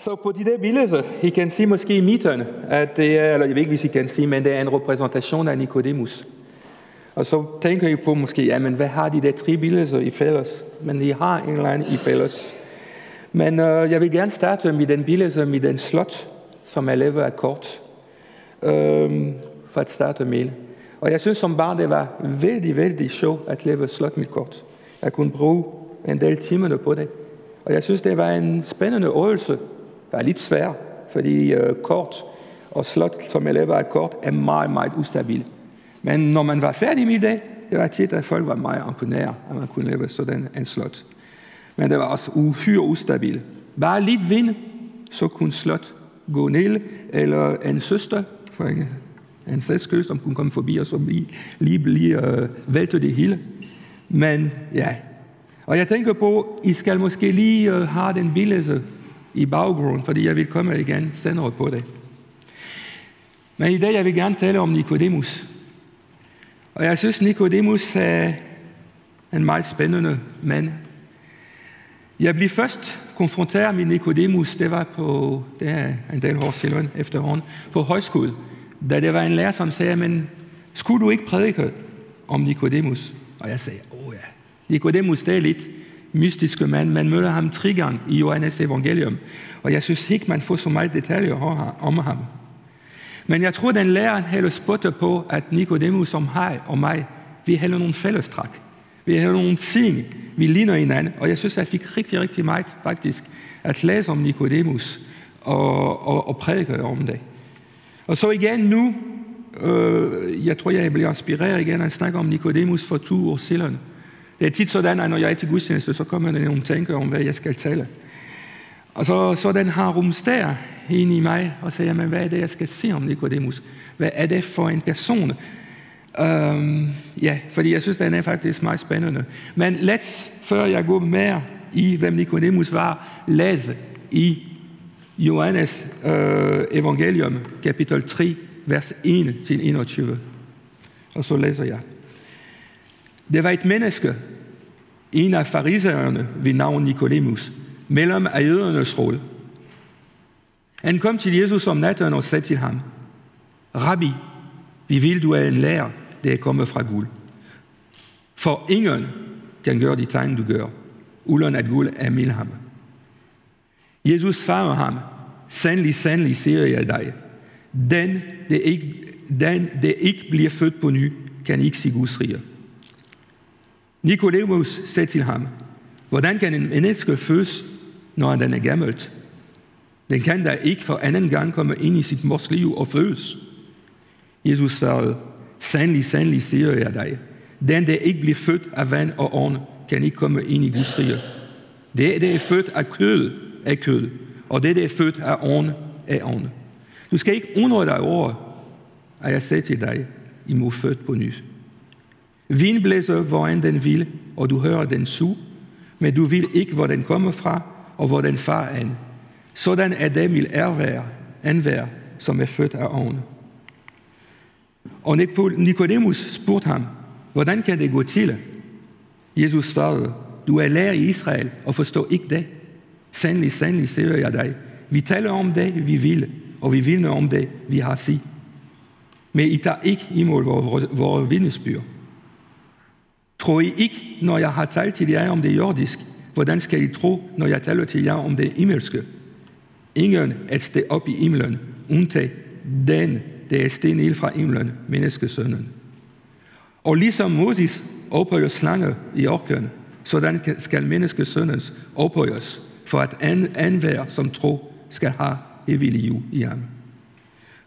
Så på de der billeder, I kan se måske i midten, at det er, eller jeg ved ikke, hvis I kan se, men det er en repræsentation af Nicodemus. Og så tænker I på måske, ja, men hvad har de der tre billeder i fælles? Men de har en eller anden i fælles. Men øh, jeg vil gerne starte med den billede med den slot, som er lavet af kort. Øh, for at starte med. Og jeg synes som barn, det var vældig, vældig sjovt at lave slot med kort. Jeg kunne bruge en del timer på det. Og jeg synes, det var en spændende øvelse. Der er lidt svær, fordi øh, kort og slot, som jeg laver af kort, er meget, meget ustabil. Men når man var færdig med det, det var tit, at folk var meget imponeret, at man kunne lave sådan en slot. Men det var også uhyre ustabil. Bare lidt vind, så kunne slot gå ned, eller en søster, for en, en sæskø, som kunne komme forbi, og så lige, lige blive uh, øh, vælte det hele. Men ja, og jeg tænker på, I skal måske lige uh, have den billede i baggrunden, fordi jeg vil komme igen senere på det. Men i dag jeg vil gerne tale om Nikodemus. Og jeg synes, Nikodemus er en meget spændende mand. Jeg blev først konfronteret med Nikodemus, det var på, det er en del år siden efterhånden, på højskole, da det var en lærer, som sagde, men skulle du ikke prædike om Nikodemus? Og jeg sagde, åh oh ja, Nikodemus det er lidt mystiske mand. Man møder ham tre gange i Johannes evangelium, og jeg synes ikke, man får så meget detaljer om ham. Men jeg tror, den lærer havde spotte på, at Nicodemus om hej og mig, vi hælder nogle fællestræk. Vi hælder nogle ting, vi ligner hinanden, og jeg synes, jeg fik rigtig, rigtig meget faktisk at læse om Nicodemus og, og, og prædike om det. Og så igen nu, øh, jeg tror, jeg bliver inspireret igen at snakke om Nicodemus for to år siden. Det er tit sådan, at når jeg er til gudstjeneste, så kommer der nogle tanker om, hvad jeg skal tale. Og så, så den har rumstær ind i mig, og siger, jamen, hvad er det, jeg skal sige om Nikodemus? Hvad er det for en person? Um, ja, fordi jeg synes, den er faktisk meget spændende. Men let, før jeg går mere i, hvem Nikodemus var, læse i Johannes uh, evangelium, kapitel 3, vers 1-21. Og så læser jeg. Det var et menneske, en af farisæerne ved navn Nikodemus, mellem af jødernes råd. Han kom til Jesus om natten og sagde til ham, Rabbi, vi vil du er en lærer, der er kommet fra guld. For ingen kan gøre de tegn, du gør, uden at guld er med ham. Jesus svarer ham, sandelig, sandelig siger jeg dig, den, der ikke, den, der ikke bliver født på ny, kan ikke se Guds rige. Nikodemus sagde til ham, hvordan kan en menneske fødes, når den er gammelt? Den kan da ikke for anden gang komme ind i sit mors liv og fødes. Jesus svarede, sandelig, sandelig siger jeg dig, den der ikke bliver født af vand og ånd, kan ikke komme ind i Guds rige. Det, der er født af kød, er kød, og det, der er født af ånd, er ånd. Du skal ikke undre dig over, at jeg sagde til dig, I må født på nyt. Vind blæser, hvor end den vil, og du hører den su, men du vil ikke, hvor den kommer fra, og hvor den far er. Sådan er det vil ervær, anvær, som er født af ånden. Og Nikodemus spurgte ham, hvordan kan det gå til? Jesus svarede, du er lærer i Israel og forstår ikke det. Sandelig, sandelig siger jeg dig. Vi taler om det, vi vil, og vi vidner om det, vi har sig. Men I tager ikke imod vores, vores vidnesbyrd. Tror I ikke, når jeg har talt til jer om det jordiske, hvordan skal I tro, når jeg taler til jer om det himmelske? Ingen et sted op i himlen, undtag den, der er sted ned fra himlen, menneskesønnen. Og ligesom Moses ophøjer slange i orken, sådan skal menneskesøndens ophøjes, for at anvær som tro skal have evig liv i ham.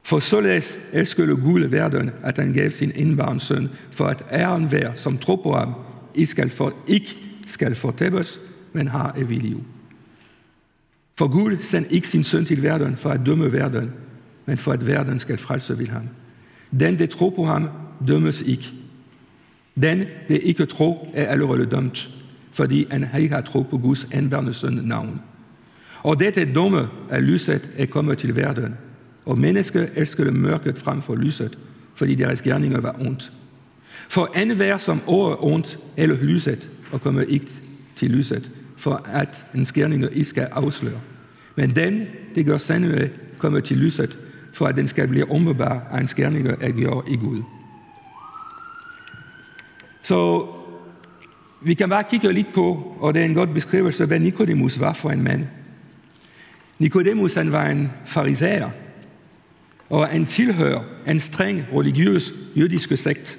For således elskede Gud verden, at han gav sin indbarn søn, for at æren vær, som tror på ham, ikke skal, for, ikke skal fortæbes, men har evig liv. For Gud sendte ikke sin søn til verden for at dømme verden, men for at verden skal frelse ved ham. Den, der tror på ham, dømmes ikke. Den, der ikke tror, er allerede dømt, fordi han ikke har tro på Guds anbærende søn navn. Og dette domme af lyset er kommet til verden, og mennesker elskede mørket frem for lyset, fordi deres gerninger var ondt. For enhver som over ondt eller lyset, og kommer ikke til lyset, for at en gerninger ikke skal afsløre. Men den, det gør sandelig kommer til lyset, for at den skal blive umiddelbar af en skærninger er gjort i Gud. Så vi kan bare kigge lidt på, og det er en god beskrivelse, hvad Nikodemus var for en mand. Nikodemus han var en fariserer, og en tilhører en streng religiøs jødisk sekt,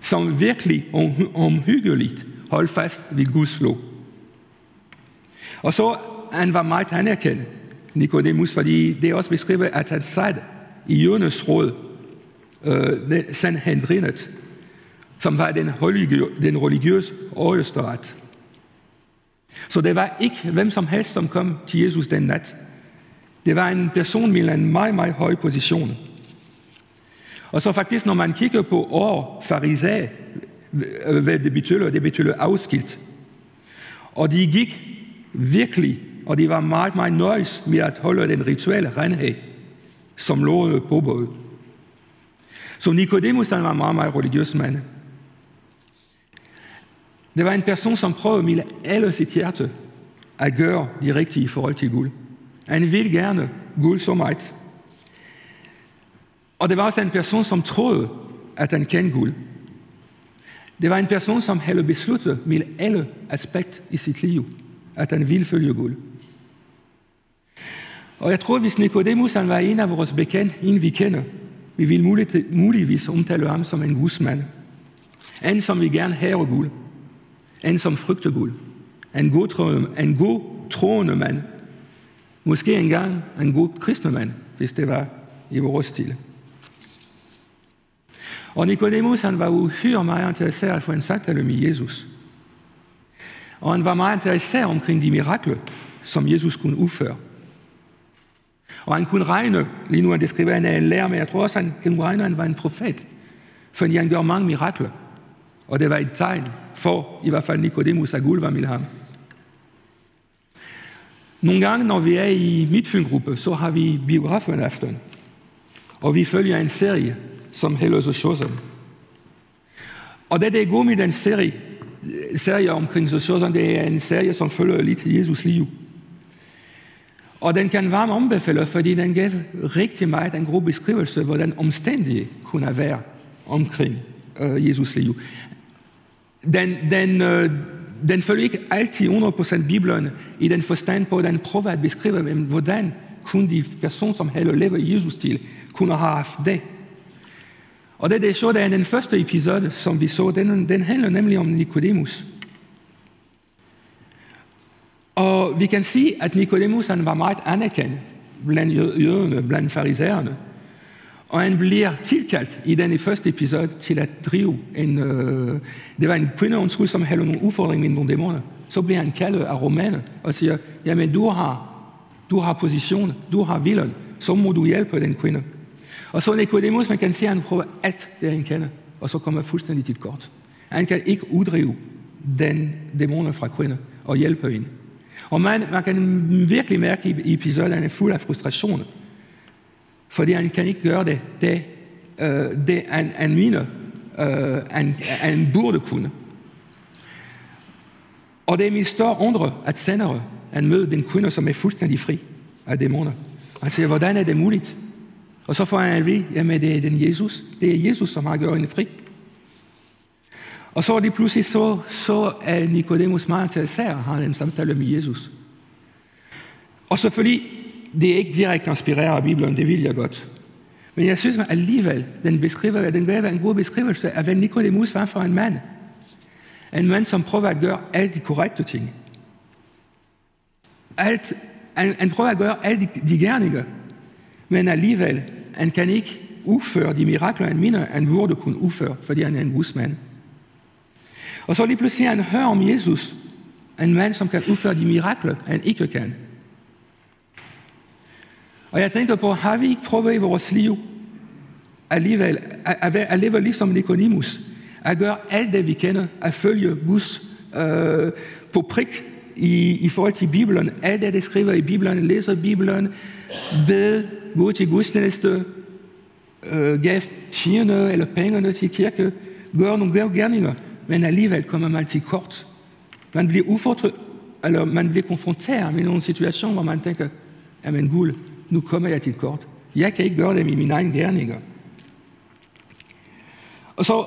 som virkelig omhyggeligt holdt fast ved Guds lov. Og så han var meget anerkendt, Nikodemus, fordi det er også beskrevet, at han sad i jødernes råd, øh, Sanhedrinet, som var den, religiø- den religiøse højesteret. Så det var ikke hvem som helst, som kom til Jesus den nat. Det var en person med en meget, meget høj position. Og så faktisk, når man kigger på år farisæ, øh, hvad det betyder, det betyder afskilt. Og de gik virkelig, og de var meget, meget nøjes med at holde den rituelle renhed, som lå på både. Så Nicodemus var en meget, meget religiøs mand. Det var en person, som prøvede med alle sit hjerte at gøre de rigtige i forhold til Gud. Han ville gerne Gud så meget. Og det var også en person, som troede, at han kendte Gud. Det var en person, som havde besluttet med alle aspekt i sit liv, at han ville følge Gud. Og jeg tror, hvis Nicodemus han var en af vores bekendte, en vi kender, vi vil muligvis omtale ham som en gudsmand. En, som vi gerne have Gud. En, som frygter Gud. En god, troende, en god troende mand. Måske engang en god kristnemand, hvis det var i vores stil. Og Nicodemus han var uhyre meget interesseret for en samtale med Jesus. Og han var meget interesseret omkring de mirakler, som Jesus kunne udføre. Og han kunne regne, lige nu han beskriver, han er en lærer, men jeg tror også, han kunne regne, at han var en profet. Fordi han gjorde mange mirakler. Og det var et tegn for, i hvert fald Nicodemus, at Gud var med ham. Nogle gange, når vi er i midtfyngruppe, så har vi biografen aften. Og vi følger en serie, som Hellos og Chosen. Og det, der er god med den serie, serie omkring Sjøsson, det er en serie, som følger lidt Jesus liv. Og den kan varmt anbefale, fordi den gav rigtig meget en god beskrivelse, hvordan omstændige kunne være omkring øh, Jesus liv. Den, den, øh, den følger ikke altid 100% Bibelen i den forstand på, at den prøver at beskrive, hvordan kunne de personer, som havde levet Jesus stil, kunne have haft det. Og det, det er så, det er den første episode, som vi så, den, den handler nemlig om Nicodemus. Og vi kan sige, at Nicodemus han var meget anerkendt blandt jøderne, blandt farisæerne. Og han bliver tilkaldt i den første episode til at drive en... Øh, det var en kvinde, hun skulle, som havde nogle udfordringer med nogle dæmoner. Så bliver han kaldet af romane og siger, jamen du har, du har position, du har vilden, så må du hjælpe den kvinde. Og så Nicodemus, man kan se, at han prøver alt det, han kender, og så kommer fuldstændig til kort. Han kan ikke uddrive den dæmoner fra kvinde og hjælpe hende. Og man, man kan virkelig mærke i episoden, at han er fuld af frustration. Fordi han kan ikke gøre det, det, øh, det han, han mener, øh, han, han burde kunne. Og det er min større undre, at senere han møder den kvinde, som er fuldstændig fri af dæmoner. Han siger, hvordan er det muligt? Og så får han at vide, jamen det er den Jesus. Det er Jesus, som har gjort hende fri. Og så er det pludselig så, så er Nicodemus meget interesseret at har en samtale med Jesus. Og selvfølgelig, det er ikke direkte inspireret af Bibelen, det vil jeg godt. Men jeg synes at alligevel, den, beskriver, den vil være en god beskrivelse af, hvad Nicodemus var for en mand. En mand, som prøver at gøre alle de korrekte ting. Alt, han, han prøver at gøre alle de, de gerninger, men alligevel, han kan ikke udføre de mirakler, han mener, han burde kunne udføre, fordi han er en gudsmand. Og så lige pludselig han hører om Jesus, en mand, som kan udføre de mirakler, han ikke kan. Og jeg tænker på, har vi ikke prøvet i vores liv alligevel at, at, at leve ligesom Nicodemus, at gøre alt det, vi kender, at følge Guds øh, på prik i, i forhold til Bibelen. Alt det, det skriver i Bibelen, læser Bibelen, bed, gå til gudstjeneste, øh, gav tierne eller pengene til kirke, gør nogle gode gerninger men alligevel kommer man til kort. Man bliver eller man bliver konfronteret med nogle situationer, hvor man tænker, jamen guld, nu kommer jeg til kort. Jeg kan ikke gøre det med mine egne gerninger. Og så,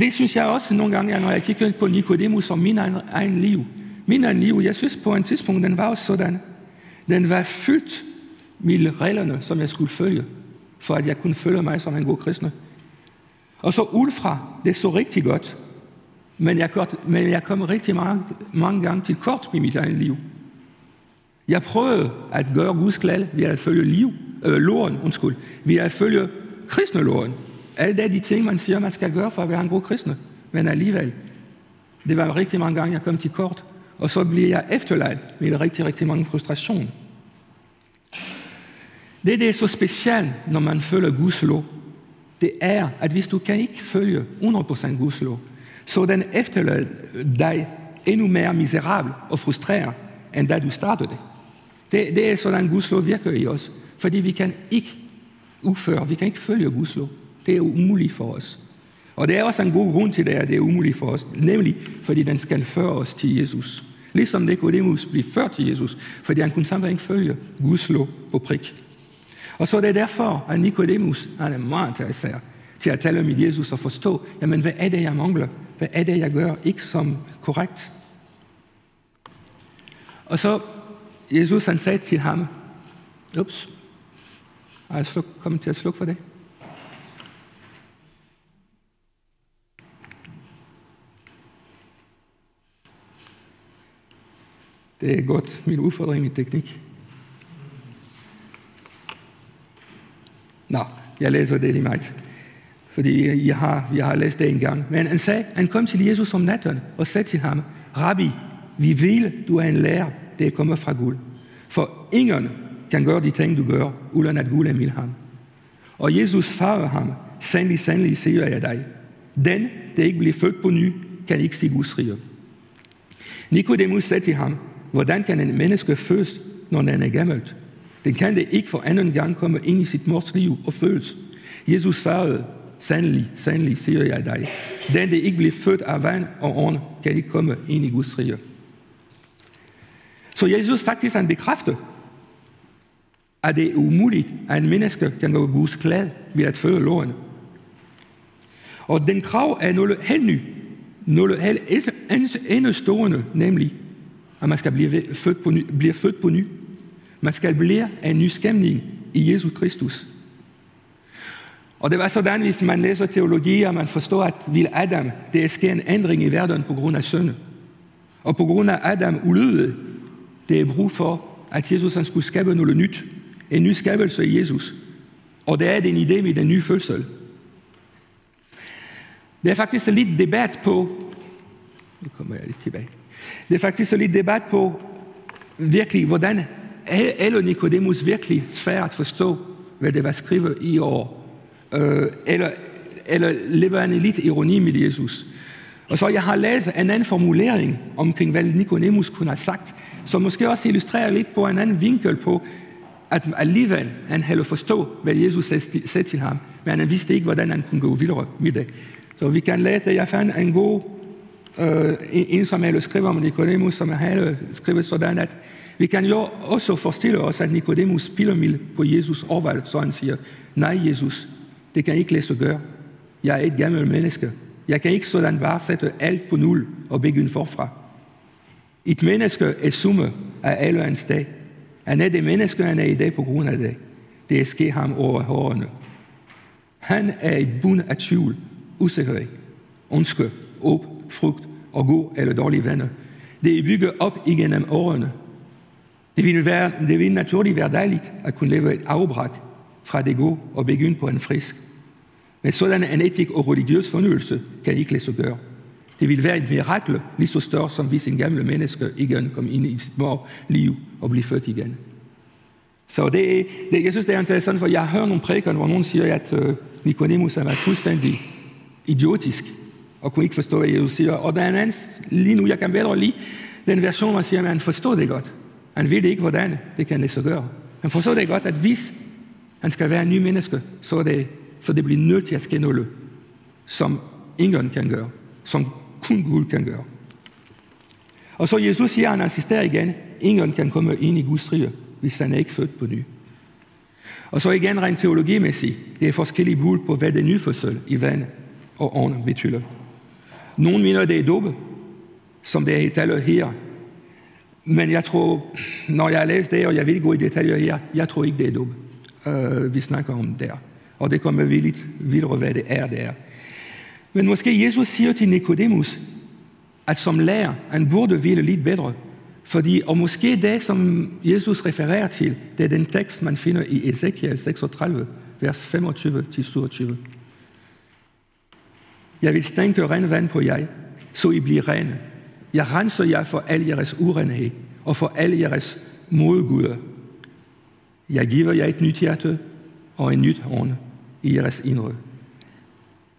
det synes jeg også nogle gange, når jeg kigger på Nicodemus og min egen, egen liv. Min egen liv, jeg synes på en tidspunkt, den var også sådan. Den var fyldt med reglerne, som jeg skulle følge, for at jeg kunne følge mig som en god kristne. Og så udefra, det så rigtig godt, men jeg, men jeg kom rigtig mange, mange gange til kort i mit eget liv. Jeg prøvede at gøre Guds klad ved at følge liv, øh, loven, undskyld, ved at følge kristne loven. Alle de ting, man siger, man skal gøre for at være en god kristne. Men alligevel, det var rigtig mange gange, jeg kom til kort. Og så bliver jeg efterladt med rigtig, rigtig mange frustrationer. Det, det er så specielt, når man følger Guds lov, det er, at hvis du kan ikke følge 100% Guds lov, så den efterlader dig endnu mere miserabel og frustreret, end da du startede det. Det, det er sådan, Guds lov virker i os. Fordi vi kan ikke udføre, vi kan ikke følge Guds lov. Det er umuligt for os. Og det er også en god grund til det, at det er umuligt for os. Nemlig, fordi den skal føre os til Jesus. Ligesom Nicodemus blev ført til Jesus, fordi han kunne samtidig ikke følge Guds lov på prik. Og så er det derfor, at Nicodemus han er meget interesseret til at tale med Jesus og forstå, jamen hvad er det, jeg mangler? Hvad er det, jeg gør ikke som korrekt? Og så Jesus han sagde til ham, ups, er jeg sluk, kommet til at slukke for det? Det er godt, min udfordring i teknik. Nå, jeg læser det lige meget. Fordi jeg har, jeg har læst det en gang. Men han sagde, han kom til Jesus om natten og sagde til ham, Rabbi, vi vil, du er en lærer, det kommer fra Gud. For ingen kan gøre de ting, du gør, uden at Gud vil ham. Og Jesus svarer ham, sandelig, sandelig, siger jeg dig. Den, der ikke bliver født på ny, kan ikke se Guds rige. Nikodemus sagde til ham, hvordan kan en menneske fødes, når den er gammelt? Den kan det ikke for anden gang komme ind i sit mors liv og føles. Jesus svarede, sandelig, sandelig, siger jeg dig. Den, der ikke bliver født af vand og ånd, kan ikke komme ind i Guds rige. Så Jesus faktisk han bekræfter, at det er umuligt, at en menneske kan gå Guds klad ved at følge loven. Og den krav er noget helt nyt, noget helt enestående, nemlig at man skal blive født på ny. Blive født på ny. Man skal blive en ny skæmning i Jesus Kristus. Og det var sådan, hvis man læser teologi, at man forstår, at vil Adam, det er sker en ændring i verden på grund af sønne. Og på grund af Adam ulydighed, det er brug for, at Jesus han skulle skabe noget nyt. En ny skabelse i Jesus. Og det er den idé med den nye fødsel. Det er faktisk lidt debat på, nu kommer jeg lidt tilbage, det er faktisk lidt debat på virkelig, hvordan eller Nicodemus virkelig svært at forstå, hvad det var skrevet i år. Øh, eller, eller lever han lidt ironi med Jesus. Og så jeg har læst en anden formulering omkring, hvad Nicodemus kunne have sagt, som måske også illustrerer lidt på en anden vinkel på, at alligevel han havde forstå, hvad Jesus sagde til ham, men han vidste ikke, hvordan han kunne gå videre med det. Så vi kan lade at Jeg fandt en god, øh, en som havde skrevet om Nicodemus, som havde skrevet sådan, at vi kan jo også forestille os, at Nicodemus spiller mild på Jesus overvalg, så han siger, nej Jesus, det kan ikke lade sig gøre. Jeg er et gammelt menneske. Jeg kan ikke sådan bare sætte alt på nul og begynde forfra. Et menneske er summe af alle hans dag. Han er det menneske, han er i dag på grund af det. Det er sket ham over hårene. Han er et bund af tvivl, usikkerhed, ønske, håb, frugt og god eller dårlige venner. Det er bygget op igennem årene. Det vil, være, det vil naturligt være dejligt at kunne leve et afbræk fra det gode og begynde på en frisk. Men sådan en etik og religiøs fornyelse kan ikke lade sig gøre. Det ville være et mirakel lige så større, som hvis en gammel menneske igen kom ind i sit mor liv og blev født igen. Så det, det, jeg synes, det er interessant, for jeg hører nogle prædiker, hvor nogen siger, at uh, Nicodemus er fuldstændig idiotisk og kunne ikke forstå, hvad Jesus siger. Og der er en anden, lige nu, jeg kan bedre lide den version, hvor man siger, at han forstår det godt. Han ved ikke, hvordan det kan lade sig gøre. Han forstår det godt, at hvis han skal være en ny menneske, så, er det, så det bliver nødt til at ske noget, som ingen kan gøre, som Gud kan gøre. Og så Jesus siger, han insisterer igen, ingen kan komme ind i Guds rige, hvis han er ikke født på ny. Og så igen rent teologimæssigt, det er forskellige bud på, hvad det nyfødsel i vand og ånd betyder. Nogle mener, det er dobe, som det er i tallet her. Men jeg tror, når jeg har læst det, og jeg vil gå i detaljer her, jeg tror ikke, det er dobe, uh, øh, vi snakker om der. Og det kommer vi lidt videre, hvad det er, det er. Men måske Jesus siger til Nikodemus, at som lærer, han burde ville lidt bedre. Fordi, og måske det, som Jesus refererer til, det er den tekst, man finder i Ezekiel 36, vers 25-27. Jeg vil stænke ren vand på jer, så I bliver rene. Jeg renser jer for al jeres urenhed og for al jeres modguder. Jeg giver jer et nyt hjerte og en nyt hånd i jeres indre.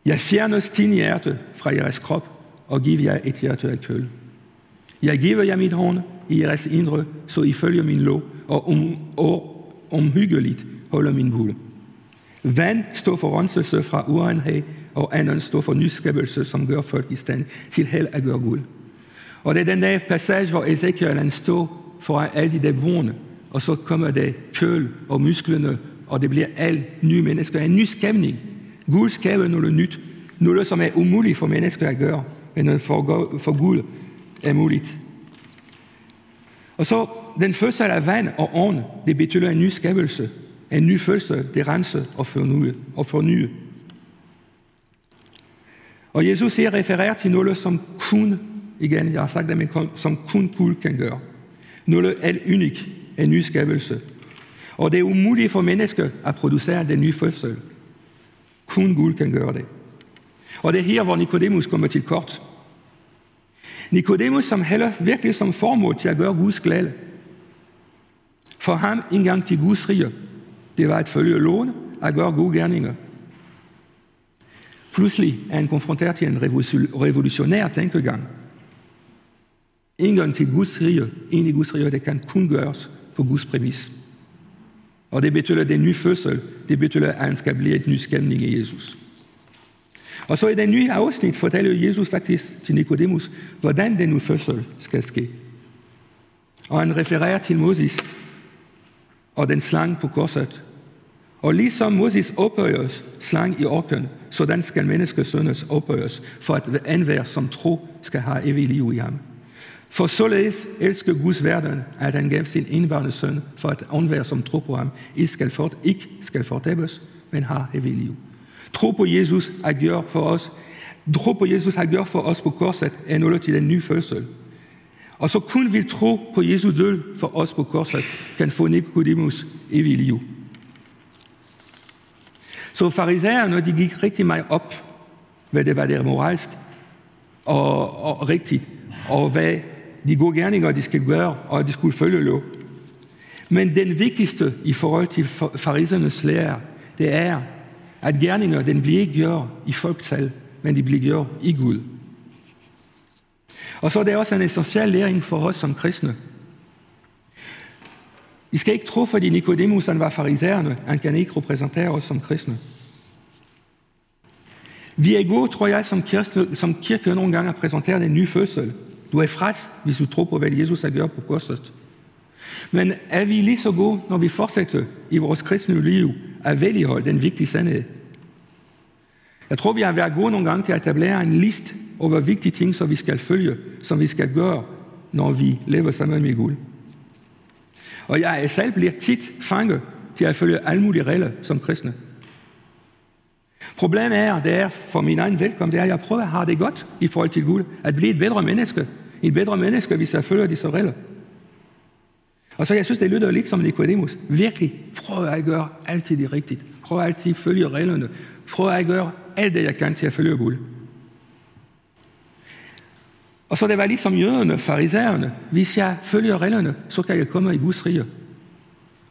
Jeg fjerner stin hjerte fra jeres krop og giver jer et hjerte af køl. Jeg giver jer mit hånd i jeres indre, så I følger min lov og, um, og omhyggeligt holder min bud. Vand står for renselse fra urenhed, og anden står for nyskabelse, som gør folk i stand til held at gøre guld. Og det er den der passage, hvor Ezekiel han står for alle de der og så kommer det køl og musklerne, og det bliver alt nye mennesker. En ny skabning. Gud skaber noget nyt. Noget, som er umuligt for mennesker at gøre, men for, for Gud er muligt. Og så den fødsel af vand og ånd, det betyder en ny skabelse, en ny fødsel, det renser og fornyer. Og, fornyer. og Jesus her refererer til noget, som kun, igen, jeg har sagt det, men som kun Gud kan gøre. Noget alt unik, en ny skabelse. Og det er umuligt for mennesker at producere den nye fødsel. Kun Gud kan gøre det. Og det er her, hvor Nikodemus kommer til kort. Nikodemus som heller virkelig som formål til at gøre Guds glæde. For ham indgang til Guds rige, det var at følge loven, at gøre gode gerninger. Pludselig er han konfronteret til en revolutionær tænkegang. Indgang til Guds rige, ind i Guds rige, det kan kun gøres på Guds præmis. Og det betyder den nye fødsel, det betyder, at han skal blive et ny skabning i Jesus. Og så i den nye afsnit fortæller Jesus faktisk til Nikodemus, hvordan den nye fødsel skal ske. Og han refererer til Moses og den slang på korset. Og ligesom Moses ophøjes slang i orken, sådan skal menneskesønnes ophøjes, for at enhver som tro skal have evig liv i ham. For således elsker Guds verden, at han gav sin indværende søn, for at enhver som tror på ham, ikke skal, fort, ikke skal fortabes, men har evig liv. Tro på Jesus har gjort for os, tro på Jesus har gjort for os på korset, er noget til den nye fødsel. Og så kun vil tro på Jesu død for os på korset, kan få Nicodemus evig liv. Så farisæerne, de gik rigtig meget op, hvad det var der moralsk og, og rigtigt, og hvad de gode gerninger, de skal gøre, og de skulle følge lov. Men den vigtigste i forhold til farisernes lære, det er, at gerninger, den bliver ikke gjort i folktal, men de bliver gjort i Gud. Og så er det også en essentiel læring for os som kristne. I skal ikke tro, fordi Nikodemus han var farisæerne, han kan ikke repræsentere os som kristne. Vi er gode, tror jeg, som kirke, som kirke nogle gange at præsentere en ny fødsel. Du er frelst, hvis du tror på, hvad Jesus har gjort på korset. Men er vi lige så gode, når vi fortsætter i vores kristne liv at vedligeholde den vigtige sandhed? Jeg tror, vi har været gode nogle gange til at etablere en liste over vigtige ting, som vi skal følge, som vi skal gøre, når vi lever sammen med Gud. Og jeg er selv bliver tit fanget til at følge alle mulige regler som kristne. Problemet er, det er for min egen velkomst, det er, at jeg prøver at have det godt i forhold til Gud. At blive et bedre menneske. Et bedre menneske, hvis jeg følger disse regler. Og så jeg synes, det lyder lidt som Nicodemus. Virkelig, prøv at gøre altid det rigtigt. Prøv at altid følge reglerne. Prøv at gøre alt det, jeg kan til at følge Gud. Og så det var ligesom jøderne, farisæerne. Hvis jeg følger reglerne, så kan jeg komme i Guds rige.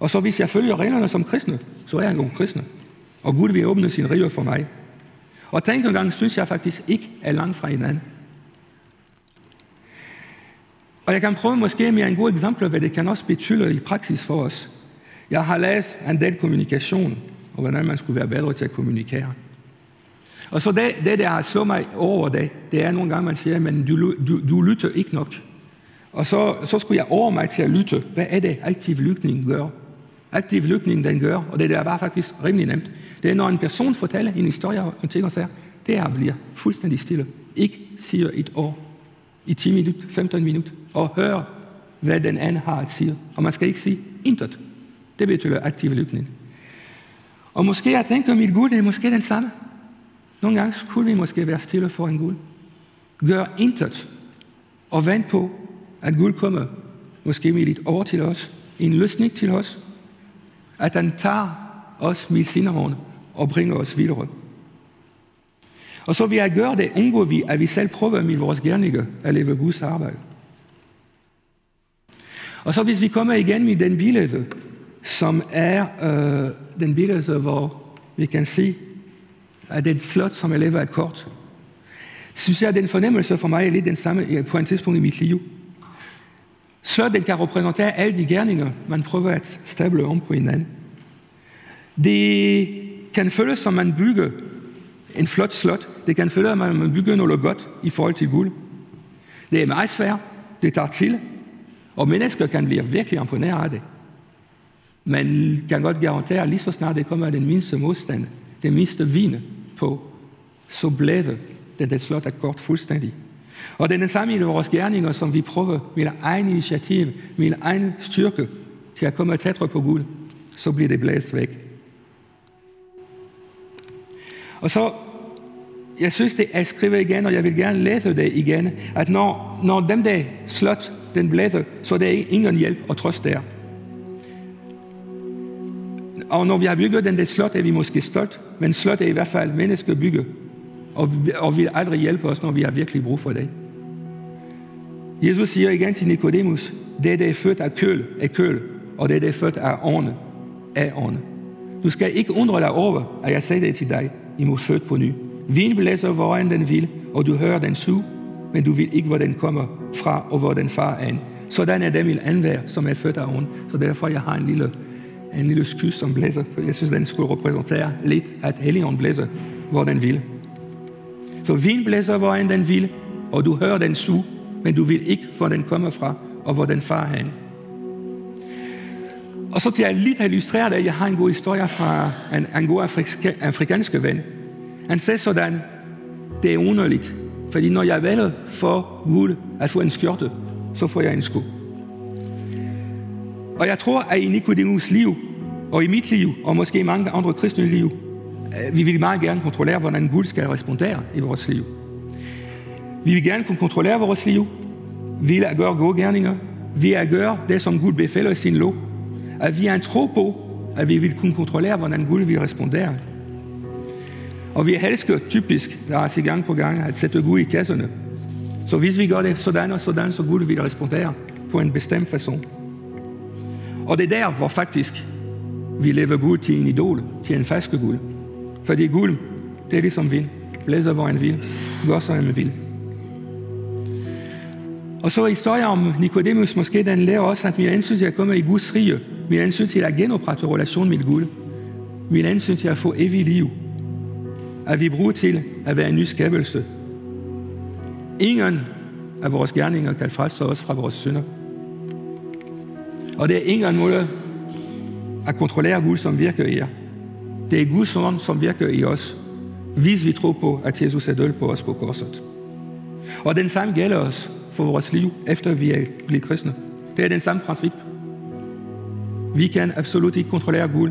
Og så hvis jeg følger reglerne som kristne, så er jeg en god kristne. Og Gud vil åbne sin rige for mig. Og tænkegang synes jeg faktisk ikke er langt fra hinanden. Og jeg kan prøve måske med en god eksempel, hvad det kan også betyde i praksis for os. Jeg har læst en del kommunikation, og hvordan man skulle være bedre til at kommunikere. Og så det, det der har slået mig over det, det er nogle gange, man siger, men du, du, du lytter ikke nok. Og så, så skulle jeg over mig til at lytte. Hvad er det, aktiv lytning gør? Aktiv lytning, den gør, og det er bare faktisk rimelig nemt. Det er, når en person fortæller en historie om ting og sager, det er at blive fuldstændig stille. Ikke siger et ord i 10 minutter, 15 minutter, og høre, hvad den anden har at sige. Og man skal ikke sige intet. Det betyder aktiv lytning. Og måske jeg tænker, mit Gud er måske den samme. Nogle gange skulle vi måske være stille for en Gud. Gør intet, og vent på, at Gud kommer måske med lidt over til os, en løsning til os, at han tager os med sine hånd og bringer os videre. Og så ved at gøre det, undgår vi, at vi selv prøver med vores gerninger at leve Guds arbejde. Og så hvis vi kommer igen med den billede, som er øh, den billede, hvor vi kan se, at det er et slot, som jeg lever et kort, synes jeg, at den fornemmelse for mig er lidt den samme øh, på en tidspunkt i mit liv. Så den kan repræsentere alle de gerninger, man prøver at stable om på hinanden. Det kan føles som man bygger en flot slot. Det kan føles at man bygger noget godt i forhold til guld. Det er meget svært. Det tager til. Og mennesker kan blive virkelig imponeret af det. Man kan godt garantere, at lige så snart det kommer den mindste modstand, den mindste vine på, så blæder den der slot er kort fuldstændig. Og det er den samme i vores gerninger, som vi prøver med egen initiativ, med egen styrke til at komme tættere på Gud, så bliver det blæst væk. Og så, jeg synes, det er skrevet igen, og jeg vil gerne læse det igen, at når, når dem der slot, den blæser, så der er ingen hjælp og trøst der. Og når vi har bygget den der slot, er vi måske stolt, men slot er i hvert fald mennesker bygge, og, og vil aldrig hjælpe os, når vi har virkelig brug for det. Jesus siger igen til Nikodemus, det der er født af køl, er køl, og det der er født af ånde, er ånde. Du skal ikke undre dig over, at jeg sagde det til dig, I må født på ny. Vin blæser, hvor den vil, og du hører den su, men du ved ikke, hvor den kommer fra, og hvor den far er. Sådan er dem i anvær, som er født af ånden. Så derfor jeg har en lille, en lille skys, som blæser. Jeg synes, den skulle repræsentere lidt, at Helligånden blæser, hvor den vil. Så vin blæser, hvor den vil, og du hører den su, men du vil ikke, hvor den kommer fra, og hvor den far er Og så til at lidt illustrere det, jeg har en god historie fra en, en god afrikanske ven. Han sagde sådan, det er underligt, fordi når jeg vælger for Gud at få en skjorte, så får jeg en sko. Og jeg tror, at i Nicodemus liv, og i mit liv, og måske i mange andre kristne liv, øh, vi vil meget gerne kontrollere, hvordan Gud skal respondere i vores liv. Vi vil gerne kunne kontrollere vores liv. Vi vil gøre gode gerninger. Vi vil gøre det, som Gud befaler i sin lov. At vi har en tro på, at vi vil kunne kontrollere, hvordan Gud vil respondere. Og vi elsker typisk, der er i gang på gang, at sætte Gud i kasserne. Så hvis vi gør det sådan og sådan, så Gud vil respondere på en bestemt façon. Og det er der, hvor faktisk vi lever Gud til en idol, til en falsk Gud. Fordi Gud, det er ligesom vind. Blæser, hvor han vil. Gør, som han vil. Og så historien om Nicodemus, måske den lærer også, at min ansyn til at komme i Guds rige, min ansyn til at genoprette relation med Gud, min ansyn til at få evig liv, at vi bruger til at være en ny skabelse. Ingen af vores gerninger kan frelse os fra vores synder. Og det er ingen måde at kontrollere Gud, som virker i jer. Det er Guds ånd, som virker i os, hvis vi tror på, at Jesus er død på os på korset. Og den samme gælder os for vores liv, efter vi er blevet kristne. Det er den samme princip. Vi kan absolut ikke kontrollere Gud,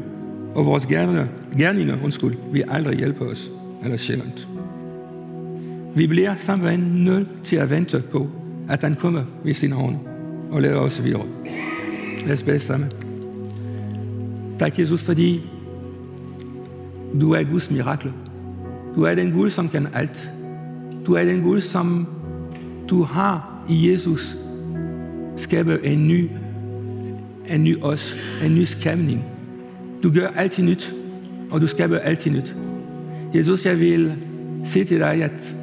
og vores gerninger, gerninger undskyld, vil aldrig hjælpe os, eller sjældent. Vi bliver simpelthen nødt til at vente på, at han kommer ved sin hånd og lader os videre. Lad os bede sammen. Tak, Jesus, fordi du er Guds mirakel. Du er den Gud, som kan alt. Du er den Gud, som du har i Jesus skaber en ny, en ny os, en ny skabning. Du gør altid nyt, og du skaber altid nyt. Jesus, jeg vil sige til dig, at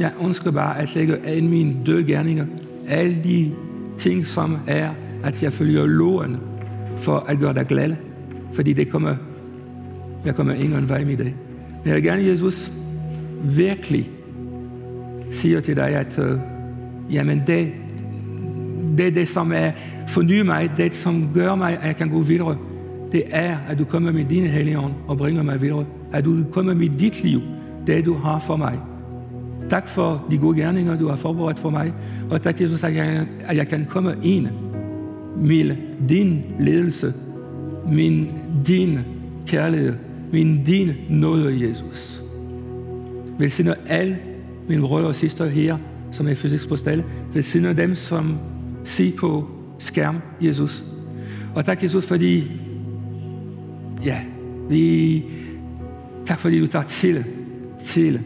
jeg ønsker bare at lægge alle mine døde gerninger, alle de ting, som er, at jeg følger loven for at gøre dig glad, fordi det kommer, jeg kommer ingen vej med det. Men jeg vil gerne, Jesus, virkelig siger til dig, at øh, jamen det, det er det, som er forny mig, det som gør mig, at jeg kan gå videre. Det er, at du kommer med dine hellige ånd og bringer mig videre. At du kommer med dit liv, det du har for mig. Tak for de gode gerninger, du har forberedt for mig. Og tak, Jesus, at jeg, at jeg kan komme ind med din ledelse, min din kærlighed, min din nåde, Jesus. Velsigner alle mine brødre og søstre her, som er fysisk på stedet. Velsigner dem, som ser på skærm, Jesus. Og tak, Jesus, fordi, ja, vi, tak fordi du tager til, til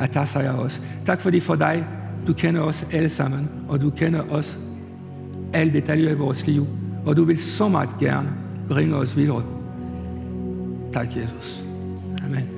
at tage sig af os. Tak fordi for dig, du kender os alle sammen, og du kender os alle detaljer i vores liv, og du vil så meget gerne bringe os videre. Tak, Jesus. Amen.